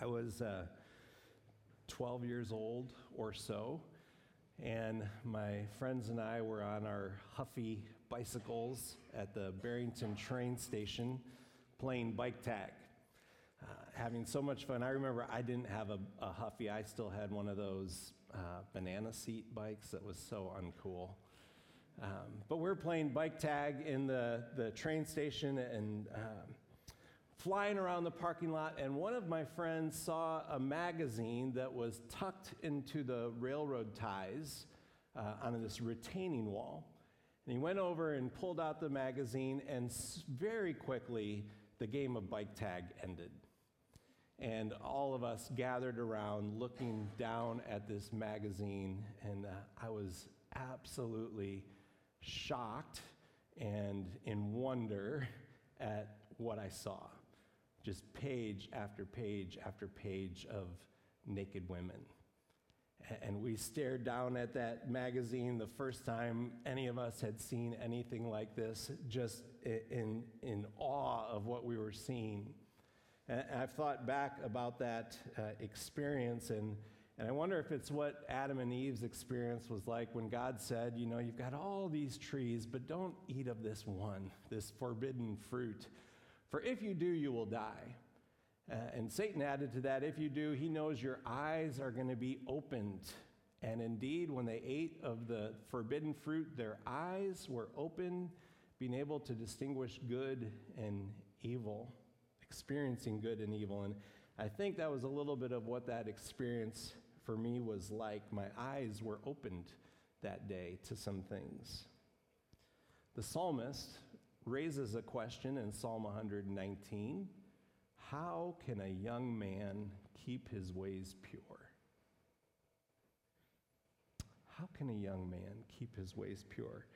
I was uh, 12 years old or so, and my friends and I were on our Huffy bicycles at the Barrington train station playing bike tag. Uh, having so much fun. I remember I didn't have a, a Huffy, I still had one of those uh, banana seat bikes that was so uncool. Um, but we're playing bike tag in the, the train station and um, flying around the parking lot, and one of my friends saw a magazine that was tucked into the railroad ties uh, on this retaining wall. And he went over and pulled out the magazine, and very quickly, the game of bike tag ended. And all of us gathered around looking down at this magazine, and uh, I was absolutely shocked and in wonder at what I saw just page after page after page of naked women. And we stared down at that magazine the first time any of us had seen anything like this, just in, in awe of what we were seeing. And I've thought back about that uh, experience, and, and I wonder if it's what Adam and Eve's experience was like when God said, You know, you've got all these trees, but don't eat of this one, this forbidden fruit. For if you do, you will die. Uh, and Satan added to that, if you do, he knows your eyes are going to be opened. And indeed, when they ate of the forbidden fruit, their eyes were open, being able to distinguish good and evil, experiencing good and evil. And I think that was a little bit of what that experience for me was like. My eyes were opened that day to some things. The psalmist raises a question in Psalm 119 How can a young man keep his ways pure? How can a young man keep his ways pure?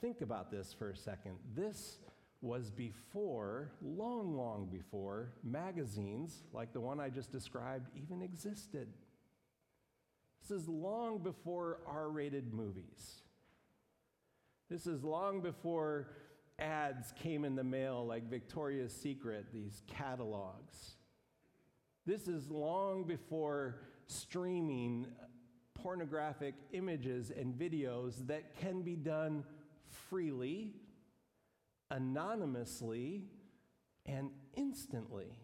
Think about this for a second. This was before, long, long before, magazines like the one I just described even existed. This is long before R rated movies. This is long before ads came in the mail like Victoria's Secret, these catalogs. This is long before streaming pornographic images and videos that can be done freely, anonymously, and instantly.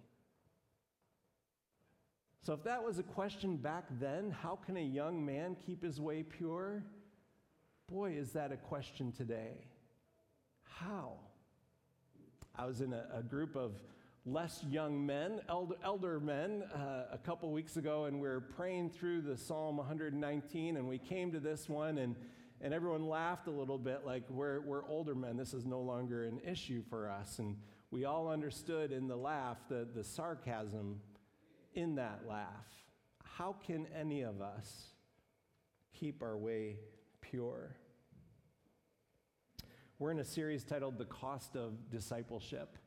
So, if that was a question back then, how can a young man keep his way pure? Boy, is that a question today. How? I was in a, a group of less young men, elder, elder men, uh, a couple weeks ago, and we were praying through the Psalm 119, and we came to this one, and, and everyone laughed a little bit like, we're, we're older men, this is no longer an issue for us. And we all understood in the laugh the, the sarcasm in that laugh. How can any of us keep our way pure? We're in a series titled The Cost of Discipleship.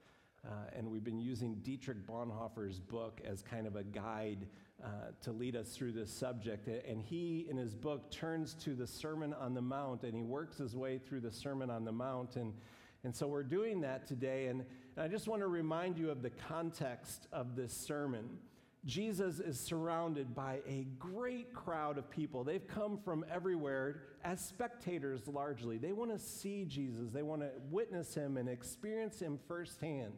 Uh, and we've been using Dietrich Bonhoeffer's book as kind of a guide uh, to lead us through this subject. And he, in his book, turns to the Sermon on the Mount and he works his way through the Sermon on the Mount. And, and so we're doing that today. And, and I just want to remind you of the context of this sermon. Jesus is surrounded by a great crowd of people. They've come from everywhere as spectators largely. They want to see Jesus, they want to witness him and experience him firsthand.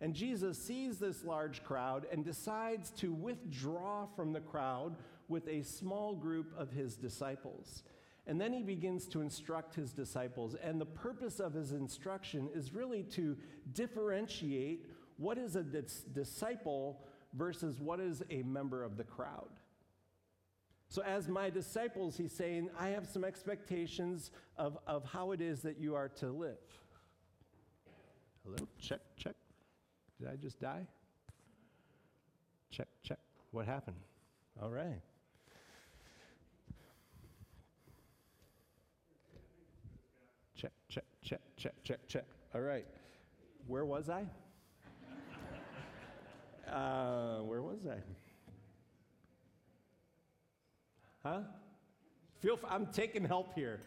And Jesus sees this large crowd and decides to withdraw from the crowd with a small group of his disciples. And then he begins to instruct his disciples. And the purpose of his instruction is really to differentiate what is a dis- disciple versus what is a member of the crowd. So, as my disciples, he's saying, I have some expectations of, of how it is that you are to live. Hello? Check, check. Did I just die? Check, check. What happened? All right. Check, check, check, check, check, check. All right. Where was I? Uh, where was I? Huh? Feel f- I'm taking help here.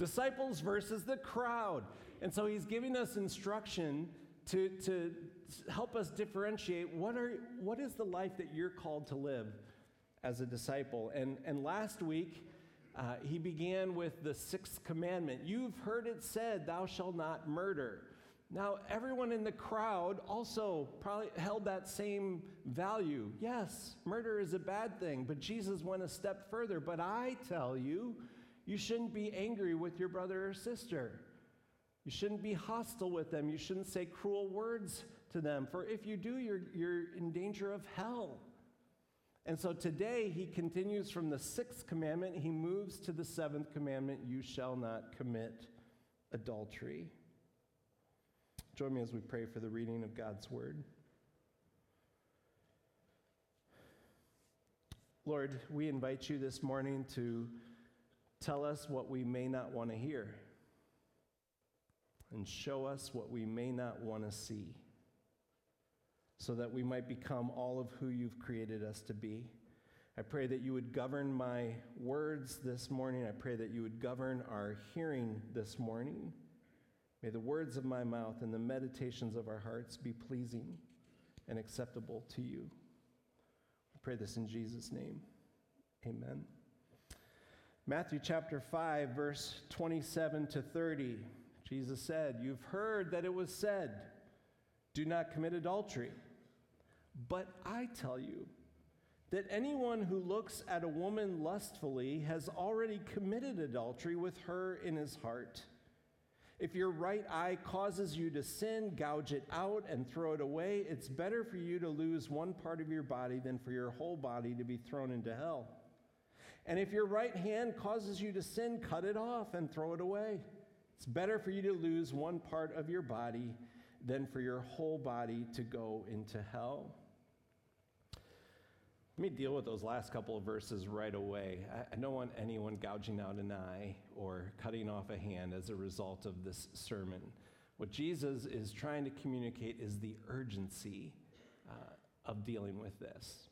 disciples versus the crowd. And so he's giving us instruction to, to help us differentiate what, are, what is the life that you're called to live as a disciple. And, and last week, uh, he began with the sixth commandment You've heard it said, Thou shalt not murder. Now, everyone in the crowd also probably held that same value. Yes, murder is a bad thing, but Jesus went a step further. But I tell you, you shouldn't be angry with your brother or sister. You shouldn't be hostile with them. You shouldn't say cruel words to them, for if you do, you're, you're in danger of hell. And so today he continues from the sixth commandment, he moves to the seventh commandment you shall not commit adultery. Join me as we pray for the reading of God's word. Lord, we invite you this morning to tell us what we may not want to hear and show us what we may not want to see so that we might become all of who you've created us to be. I pray that you would govern my words this morning. I pray that you would govern our hearing this morning. May the words of my mouth and the meditations of our hearts be pleasing and acceptable to you. I pray this in Jesus' name. Amen. Matthew chapter 5, verse 27 to 30. Jesus said, You've heard that it was said, Do not commit adultery. But I tell you that anyone who looks at a woman lustfully has already committed adultery with her in his heart. If your right eye causes you to sin, gouge it out and throw it away. It's better for you to lose one part of your body than for your whole body to be thrown into hell. And if your right hand causes you to sin, cut it off and throw it away. It's better for you to lose one part of your body than for your whole body to go into hell. Let me deal with those last couple of verses right away. I, don't want anyone gouging out an eye or cutting off a hand as a result of this sermon. What Jesus is trying to communicate is the urgency uh, of dealing with this.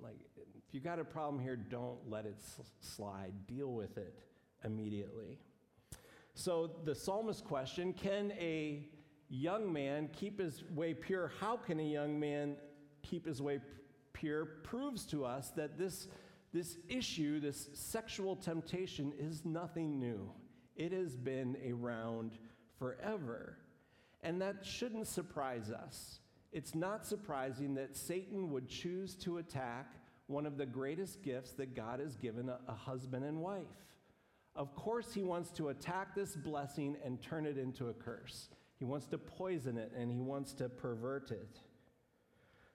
Like, if you got a problem here, don't let it slide. Deal with it immediately. So, the psalmist question can a young man keep his way pure? How can a young man keep his way here proves to us that this, this issue, this sexual temptation, is nothing new. It has been around forever. And that shouldn't surprise us. It's not surprising that Satan would choose to attack one of the greatest gifts that God has given a, a husband and wife. Of course, he wants to attack this blessing and turn it into a curse. He wants to poison it and he wants to pervert it.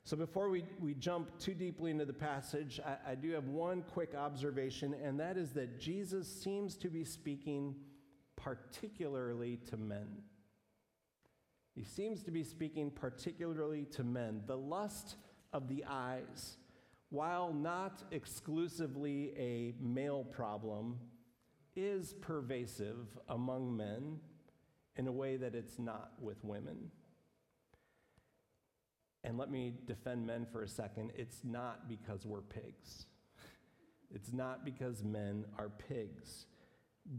So, before we, we jump too deeply into the passage, I, I do have one quick observation, and that is that Jesus seems to be speaking particularly to men. He seems to be speaking particularly to men. The lust of the eyes, while not exclusively a male problem, is pervasive among men in a way that it's not with women. And let me defend men for a second. It's not because we're pigs. It's not because men are pigs.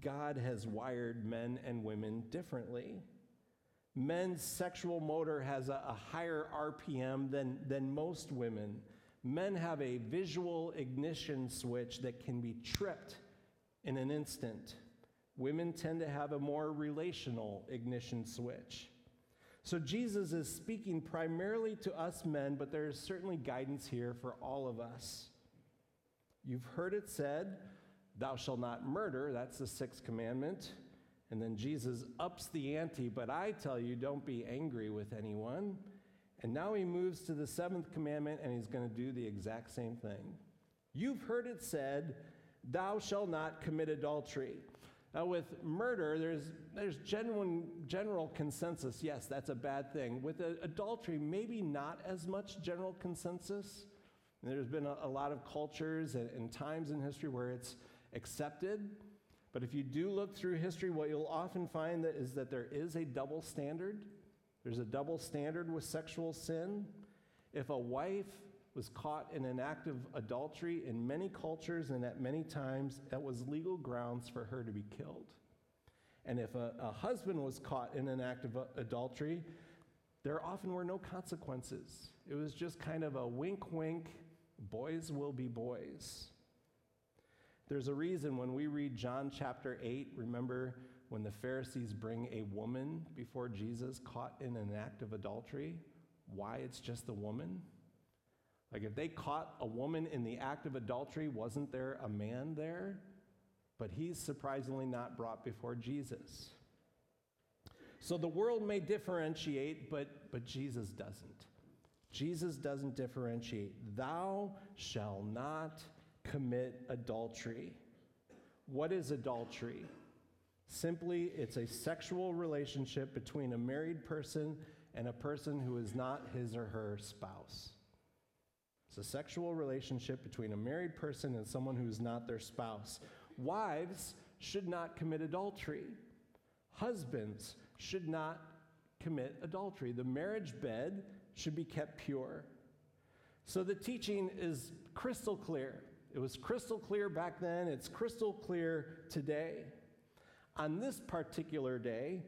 God has wired men and women differently. Men's sexual motor has a, a, higher RPM than, than most women. Men have a visual ignition switch that can be tripped in an instant. Women tend to have a more relational ignition switch. So Jesus is speaking primarily to us men, but there is certainly guidance here for all of us. You've heard it said, Thou shalt not murder. That's the sixth commandment. And then Jesus ups the ante, but I tell you, don't be angry with anyone. And now he moves to the seventh commandment, and he's going to do the exact same thing. You've heard it said, Thou shalt not commit adultery. Now, with murder, there's, there's genuine, general consensus yes, that's a bad thing. With a, adultery, maybe not as much general consensus. There's been a, a lot of cultures and, and times in history where it's accepted. But if you do look through history, what you'll often find that is that there is a double standard. There's a double standard with sexual sin. If a wife was caught in an act of adultery in many cultures and at many times, that was legal grounds for her to be killed. And if a, a husband was caught in an act of adultery, there often were no consequences. It was just kind of a wink, wink, boys will be boys. There's a reason when we read John chapter 8, remember when the Pharisees bring a woman before Jesus caught in an act of adultery? Why it's just a woman? Like if they caught a woman in the act of adultery, wasn't there a man there? But he's surprisingly not brought before Jesus. So the world may differentiate, but, but Jesus doesn't. Jesus doesn't differentiate. Thou shall not commit adultery. What is adultery? Simply, it's a sexual relationship between a married person and a person who is not his or her spouse. It's a sexual relationship between a married person and someone who is not their spouse. Wives should not commit adultery. Husbands should not commit adultery. The marriage bed should be kept pure. So the teaching is crystal clear. It was crystal clear back then, it's crystal clear today. On this particular day,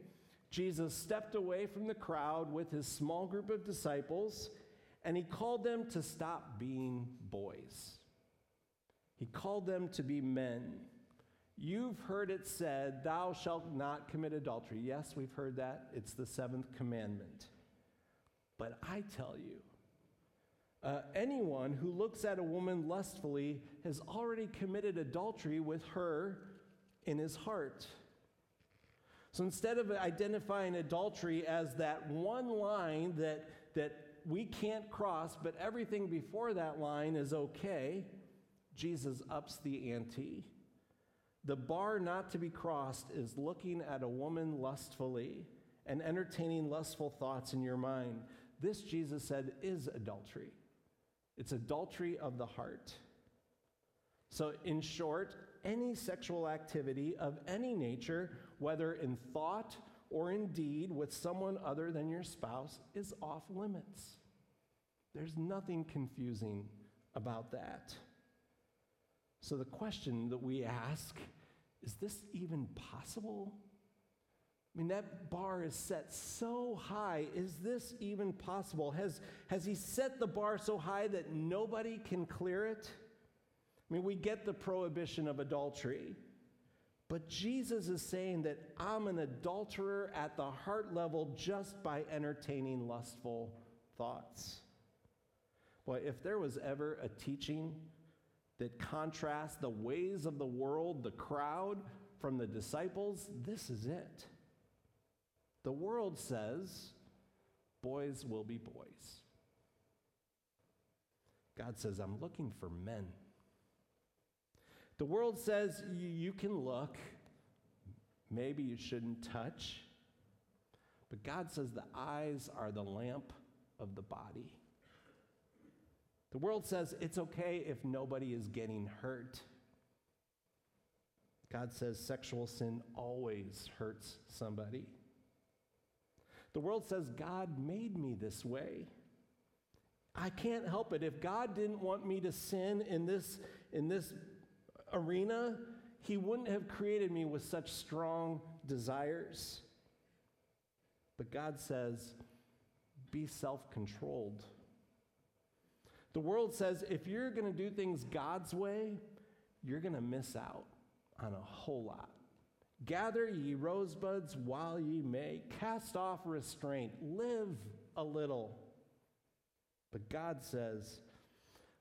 Jesus stepped away from the crowd with his small group of disciples and he called them to stop being boys. He called them to be men. You've heard it said, Thou shalt not commit adultery. Yes, we've heard that. It's the seventh commandment. But I tell you, uh, anyone who looks at a woman lustfully has already committed adultery with her in his heart. So instead of identifying adultery as that one line that, that we can't cross, but everything before that line is okay, Jesus ups the ante. The bar not to be crossed is looking at a woman lustfully and entertaining lustful thoughts in your mind. This, Jesus said, is adultery. It's adultery of the heart. So, in short, any sexual activity of any nature, whether in thought or in deed with someone other than your spouse, is off limits. There's nothing confusing about that. So, the question that we ask is this even possible? I mean, that bar is set so high. Is this even possible? Has, has he set the bar so high that nobody can clear it? I mean, we get the prohibition of adultery. But Jesus is saying that I'm an adulterer at the heart level just by entertaining lustful thoughts. Boy, if there was ever a teaching that contrasts the ways of the world, the crowd, from the disciples, this is it. The world says boys will be boys. God says, I'm looking for men. The world says you can look, maybe you shouldn't touch. But God says the eyes are the lamp of the body. The world says it's okay if nobody is getting hurt. God says sexual sin always hurts somebody. The world says God made me this way. I can't help it. If God didn't want me to sin in this, in this arena, He wouldn't have created me with such strong desires. But God says, be self controlled. The world says if you're going to do things God's way, you're going to miss out on a whole lot. Gather ye rosebuds while ye may, cast off restraint, live a little. But God says,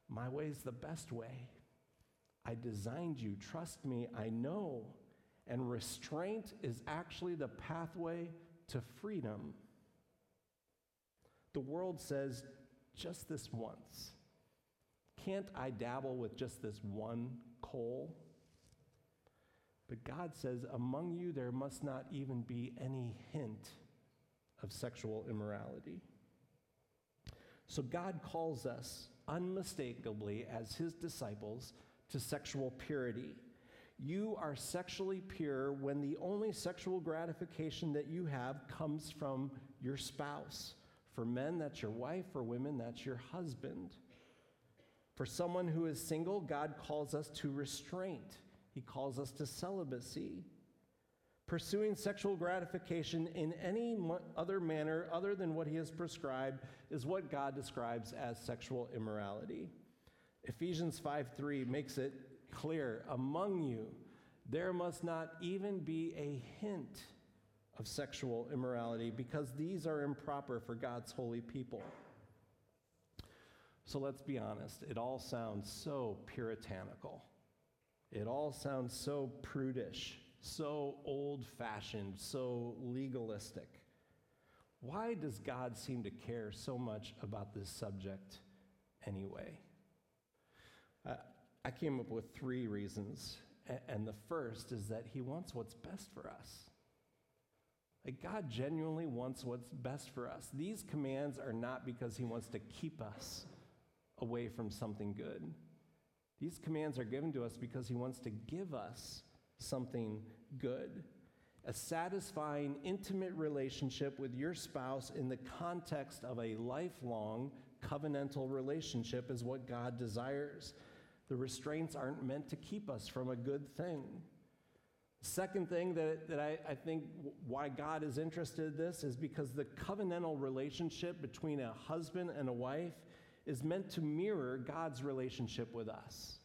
My way's the best way. I designed you. Trust me, I know. And restraint is actually the pathway to freedom. The world says, just this once. Can't I dabble with just this one coal? But God says, Among you there must not even be any hint of sexual immorality. So God calls us unmistakably as his disciples to sexual purity. You are sexually pure when the only sexual gratification that you have comes from your spouse. For men, that's your wife. For women, that's your husband. For someone who is single, God calls us to restraint. He calls us to celibacy. Pursuing sexual gratification in any other manner other than what he has prescribed is what God describes as sexual immorality. Ephesians 5:3 makes it clear among you there must not even be a hint of sexual immorality because these are improper for God's holy people. So let's be honest, it all sounds so puritanical. It all sounds so prudish so old fashioned, so legalistic. Why does God seem to care so much about this subject anyway? Uh, I came up with three reasons. And the first is that he wants what's best for us. Like God genuinely wants what's best for us. These commands are not because he wants to keep us away from something good. These commands are given to us because he wants to give us something good. A satisfying, intimate relationship with your spouse in the context of a lifelong covenantal relationship is what God desires. The restraints aren't meant to keep us from a good thing. Second thing that, that I, I think why God is interested in this is because the covenantal relationship between a husband and a wife is meant to mirror God's relationship with us.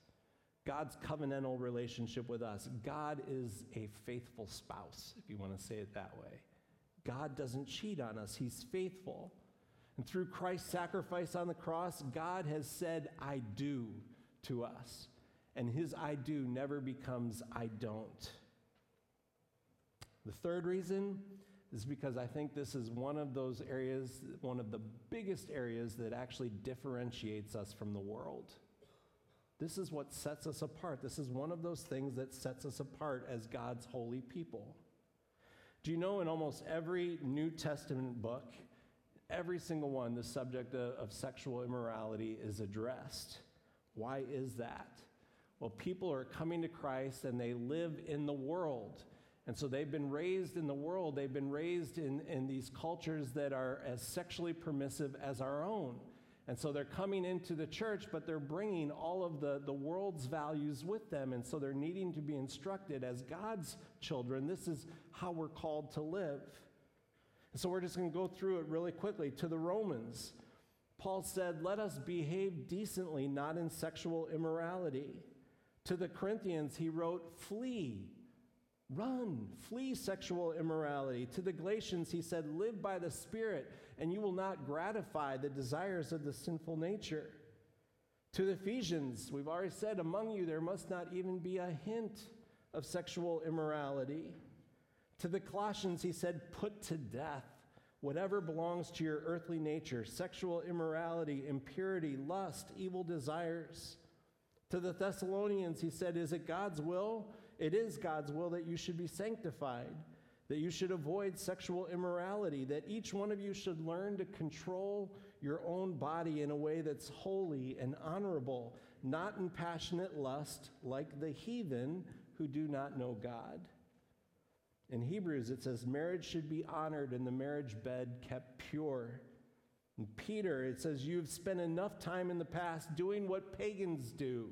God's covenantal relationship with us. God is a faithful spouse, if you want to say it that way. God doesn't cheat on us, He's faithful. And through Christ's sacrifice on the cross, God has said, I do to us. And His I do never becomes I don't. The third reason is because I think this is one of those areas, one of the biggest areas that actually differentiates us from the world. This is what sets us apart. This is one of those things that sets us apart as God's holy people. Do you know in almost every New Testament book, every single one, the subject of, of sexual immorality is addressed? Why is that? Well, people are coming to Christ and they live in the world. And so they've been raised in the world. They've been raised in, in these cultures that are as sexually permissive as our own. And so they're coming into the church, but they're bringing all of the, the world's values with them. And so they're needing to be instructed as God's children. This is how we're called to live. And so we're just going to go through it really quickly. To the Romans, Paul said, Let us behave decently, not in sexual immorality. To the Corinthians, he wrote, Flee Run, flee sexual immorality. To the Galatians, he said, Live by the Spirit, and you will not gratify the desires of the sinful nature. To the Ephesians, we've already said, Among you there must not even be a hint of sexual immorality. To the Colossians, he said, Put to death whatever belongs to your earthly nature sexual immorality, impurity, lust, evil desires. To the Thessalonians, he said, Is it God's will? It is God's will that you should be sanctified, that you should avoid sexual immorality, that each one of you should learn to control your own body in a way that's holy and honorable, not in passionate lust like the heathen who do not know God. In Hebrews, it says marriage should be honored and the marriage bed kept pure. In Peter, it says, You've spent enough time in the past doing what pagans do,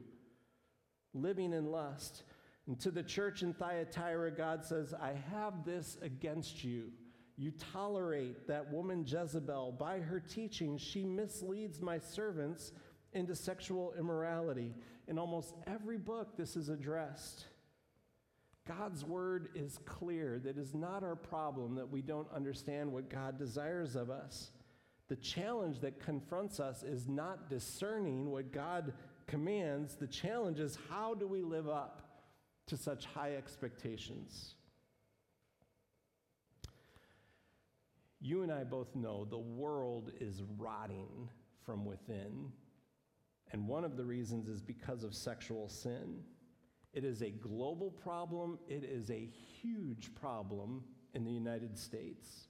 living in lust. And to the church in Thyatira, God says, I have this against you. You tolerate that woman Jezebel. By her teaching, she misleads my servants into sexual immorality. In almost every book, this is addressed. God's word is clear. That is not our problem that we don't understand what God desires of us. The challenge that confronts us is not discerning what God commands. The challenge is how do we live up to such high expectations. You and I both know the world is rotting from within. And one of the reasons is because of sexual sin. It is a global problem, it is a huge problem in the United States.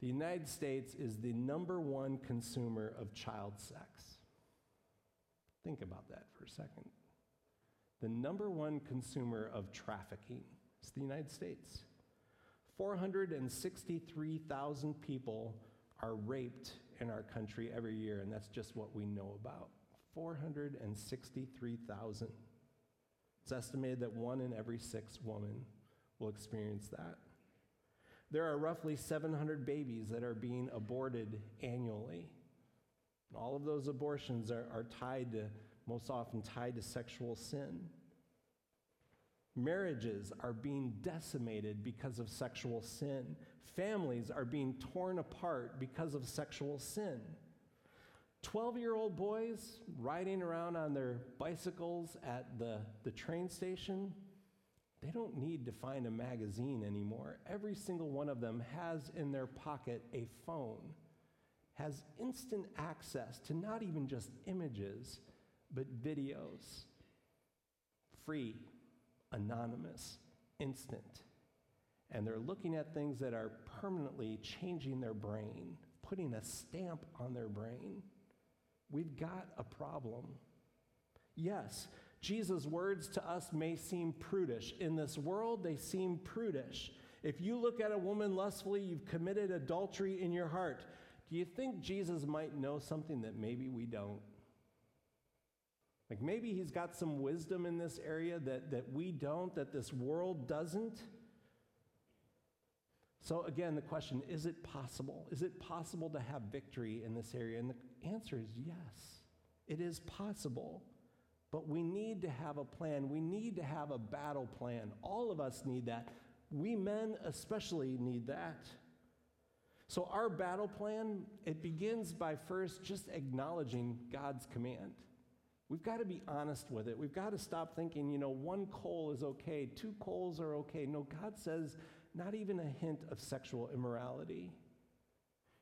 The United States is the number one consumer of child sex. Think about that for a second the number one consumer of trafficking is the United States. 463,000 people are raped in our country every year, and that's just what we know about. 463,000. It's estimated that one in every six women will experience that. There are roughly 700 babies that are being aborted annually. All of those abortions are, are tied to, most often tied to sexual sin. Marriages are being decimated because of sexual sin. Families are being torn apart because of sexual sin. 12 year old boys riding around on their bicycles at the, the train station, they don't need to find a magazine anymore. Every single one of them has in their pocket a phone, has instant access to not even just images, but videos. Free, anonymous, instant. And they're looking at things that are permanently changing their brain, putting a stamp on their brain. We've got a problem. Yes, Jesus' words to us may seem prudish. In this world, they seem prudish. If you look at a woman lustfully, you've committed adultery in your heart. Do you think Jesus might know something that maybe we don't? Like maybe he's got some wisdom in this area that, that we don't, that this world doesn't? So, again, the question is it possible? Is it possible to have victory in this area? And the answer is yes, it is possible. But we need to have a plan. We need to have a battle plan. All of us need that. We men especially need that. So, our battle plan, it begins by first just acknowledging God's command. We've got to be honest with it. We've got to stop thinking, you know, one coal is okay, two coals are okay. No, God says not even a hint of sexual immorality.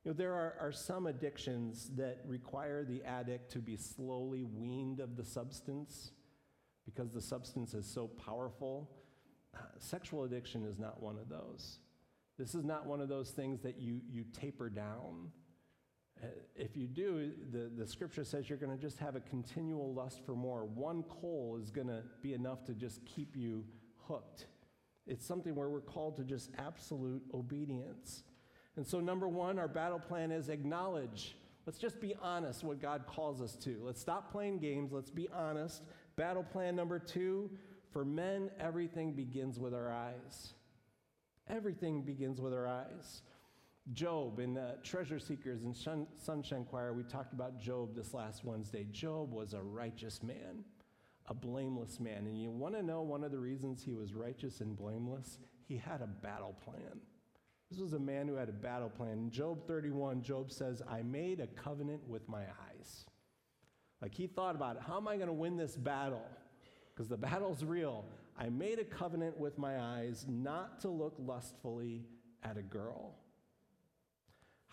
You know, there are, are some addictions that require the addict to be slowly weaned of the substance because the substance is so powerful. Uh, sexual addiction is not one of those. This is not one of those things that you, you taper down. If you do, the, the scripture says you're going to just have a continual lust for more. One coal is going to be enough to just keep you hooked. It's something where we're called to just absolute obedience. And so, number one, our battle plan is acknowledge. Let's just be honest what God calls us to. Let's stop playing games. Let's be honest. Battle plan number two for men, everything begins with our eyes. Everything begins with our eyes. Job in the Treasure Seekers and Sunshine Choir, we talked about Job this last Wednesday. Job was a righteous man a blameless man. And you want to know one of the reasons he was righteous and blameless? He had a battle plan. This was a man who had a battle plan. In Job 31, Job says, I made a covenant with my eyes. Like he thought about it. How am I going to win this battle? Because the battle's real. I made a covenant with my eyes not to look lustfully at a girl.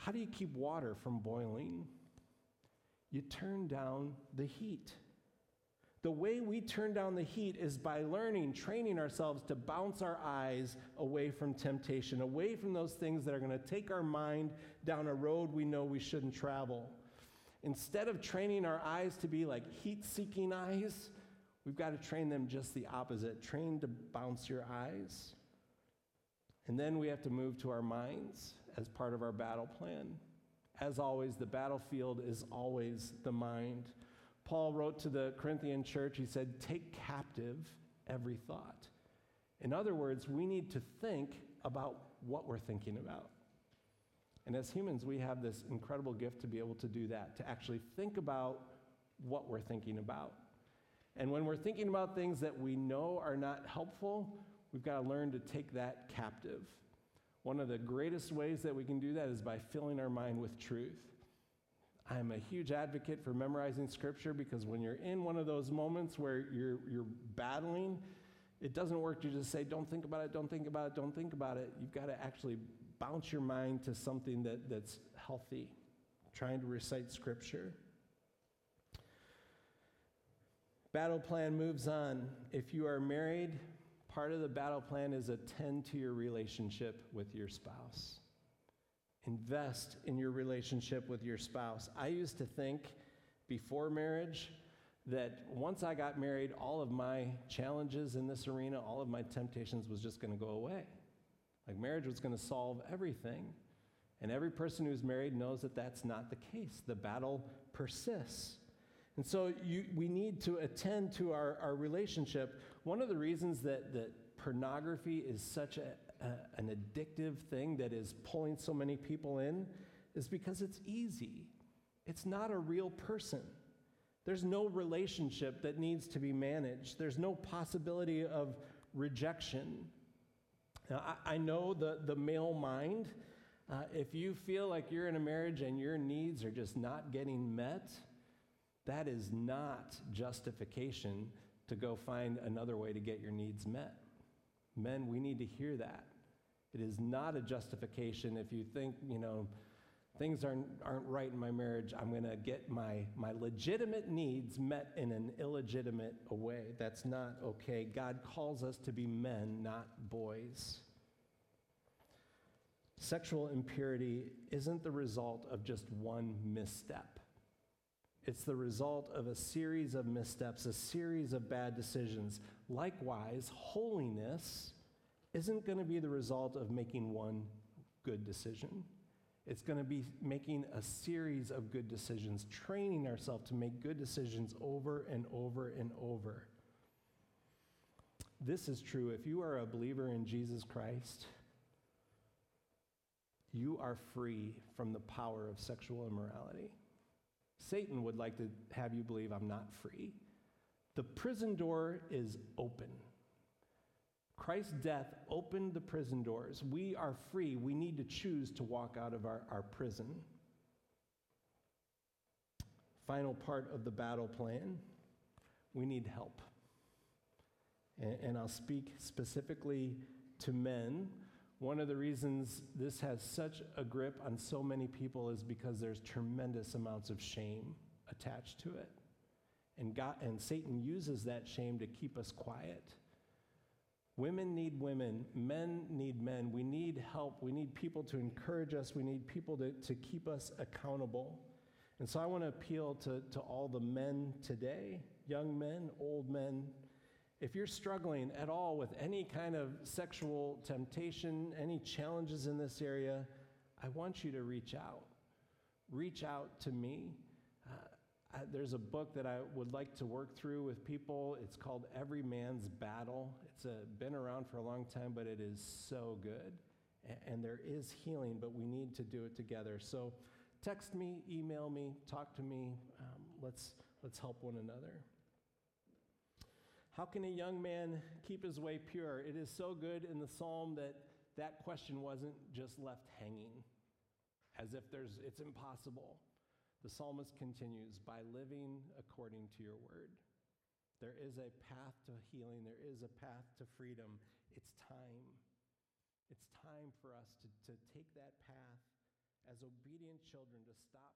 How do you keep water from boiling? You turn down the heat. The way we turn down the heat is by learning, training ourselves to bounce our eyes away from temptation, away from those things that are going to take our mind down a road we know we shouldn't travel. Instead of training our eyes to be like heat seeking eyes, we've got to train them just the opposite train to bounce your eyes. And then we have to move to our minds as part of our battle plan. As always, the battlefield is always the mind. Paul wrote to the Corinthian church, he said, Take captive every thought. In other words, we need to think about what we're thinking about. And as humans, we have this incredible gift to be able to do that, to actually think about what we're thinking about. And when we're thinking about things that we know are not helpful, we've got to learn to take that captive. One of the greatest ways that we can do that is by filling our mind with truth. I'm a huge advocate for memorizing scripture because when you're in one of those moments where you're, you're battling, it doesn't work to just say, don't think about it, don't think about it, don't think about it. You've got to actually bounce your mind to something that, that's healthy, trying to recite scripture. Battle plan moves on. If you are married, part of the battle plan is attend to your relationship with your spouse. Invest in your relationship with your spouse. I used to think before marriage that once I got married, all of my challenges in this arena, all of my temptations was just going to go away. Like marriage was going to solve everything. And every person who's married knows that that's not the case. The battle persists. And so you, we need to attend to our, our relationship. One of the reasons that, that pornography is such a, a, an addictive thing that is pulling so many people in is because it's easy. It's not a real person. There's no relationship that needs to be managed, there's no possibility of rejection. Now, I, I know the, the male mind. Uh, if you feel like you're in a marriage and your needs are just not getting met, that is not justification to go find another way to get your needs met. Men, we need to hear that. It is not a justification if you think, you know, things aren't, aren't right in my marriage, I'm going to get my, my legitimate needs met in an illegitimate way. That's not okay. God calls us to be men, not boys. Sexual impurity isn't the result of just one misstep. It's the result of a series of missteps, a series of bad decisions. Likewise, holiness isn't going to be the result of making one good decision. It's going to be making a series of good decisions, training ourselves to make good decisions over and over and over. This is true. If you are a believer in Jesus Christ, you are free from the power of sexual immorality. Satan would like to have you believe I'm not free. The prison door is open. Christ's death opened the prison doors. We are free. We need to choose to walk out of our, our prison. Final part of the battle plan we need help. And, and I'll speak specifically to men one of the reasons this has such a grip on so many people is because there's tremendous amounts of shame attached to it. And, God, and Satan uses that shame to keep us quiet. Women need women, men need men. We need help. We need people to encourage us. We need people to, to keep us accountable. And so I want to appeal to, to all the men today, young men, old men, if you're struggling at all with any kind of sexual temptation, any challenges in this area, I want you to reach out. Reach out to me. Uh, I, there's a book that I would like to work through with people. It's called Every Man's Battle. It's a, been around for a long time, but it is so good. And, and there is healing, but we need to do it together. So text me, email me, talk to me. Um, let's, let's help one another. How can a young man keep his way pure? It is so good in the psalm that that question wasn't just left hanging as if there's it's impossible. The psalmist continues by living according to your word. There is a path to healing, there is a path to freedom. It's time. It's time for us to, to take that path as obedient children to stop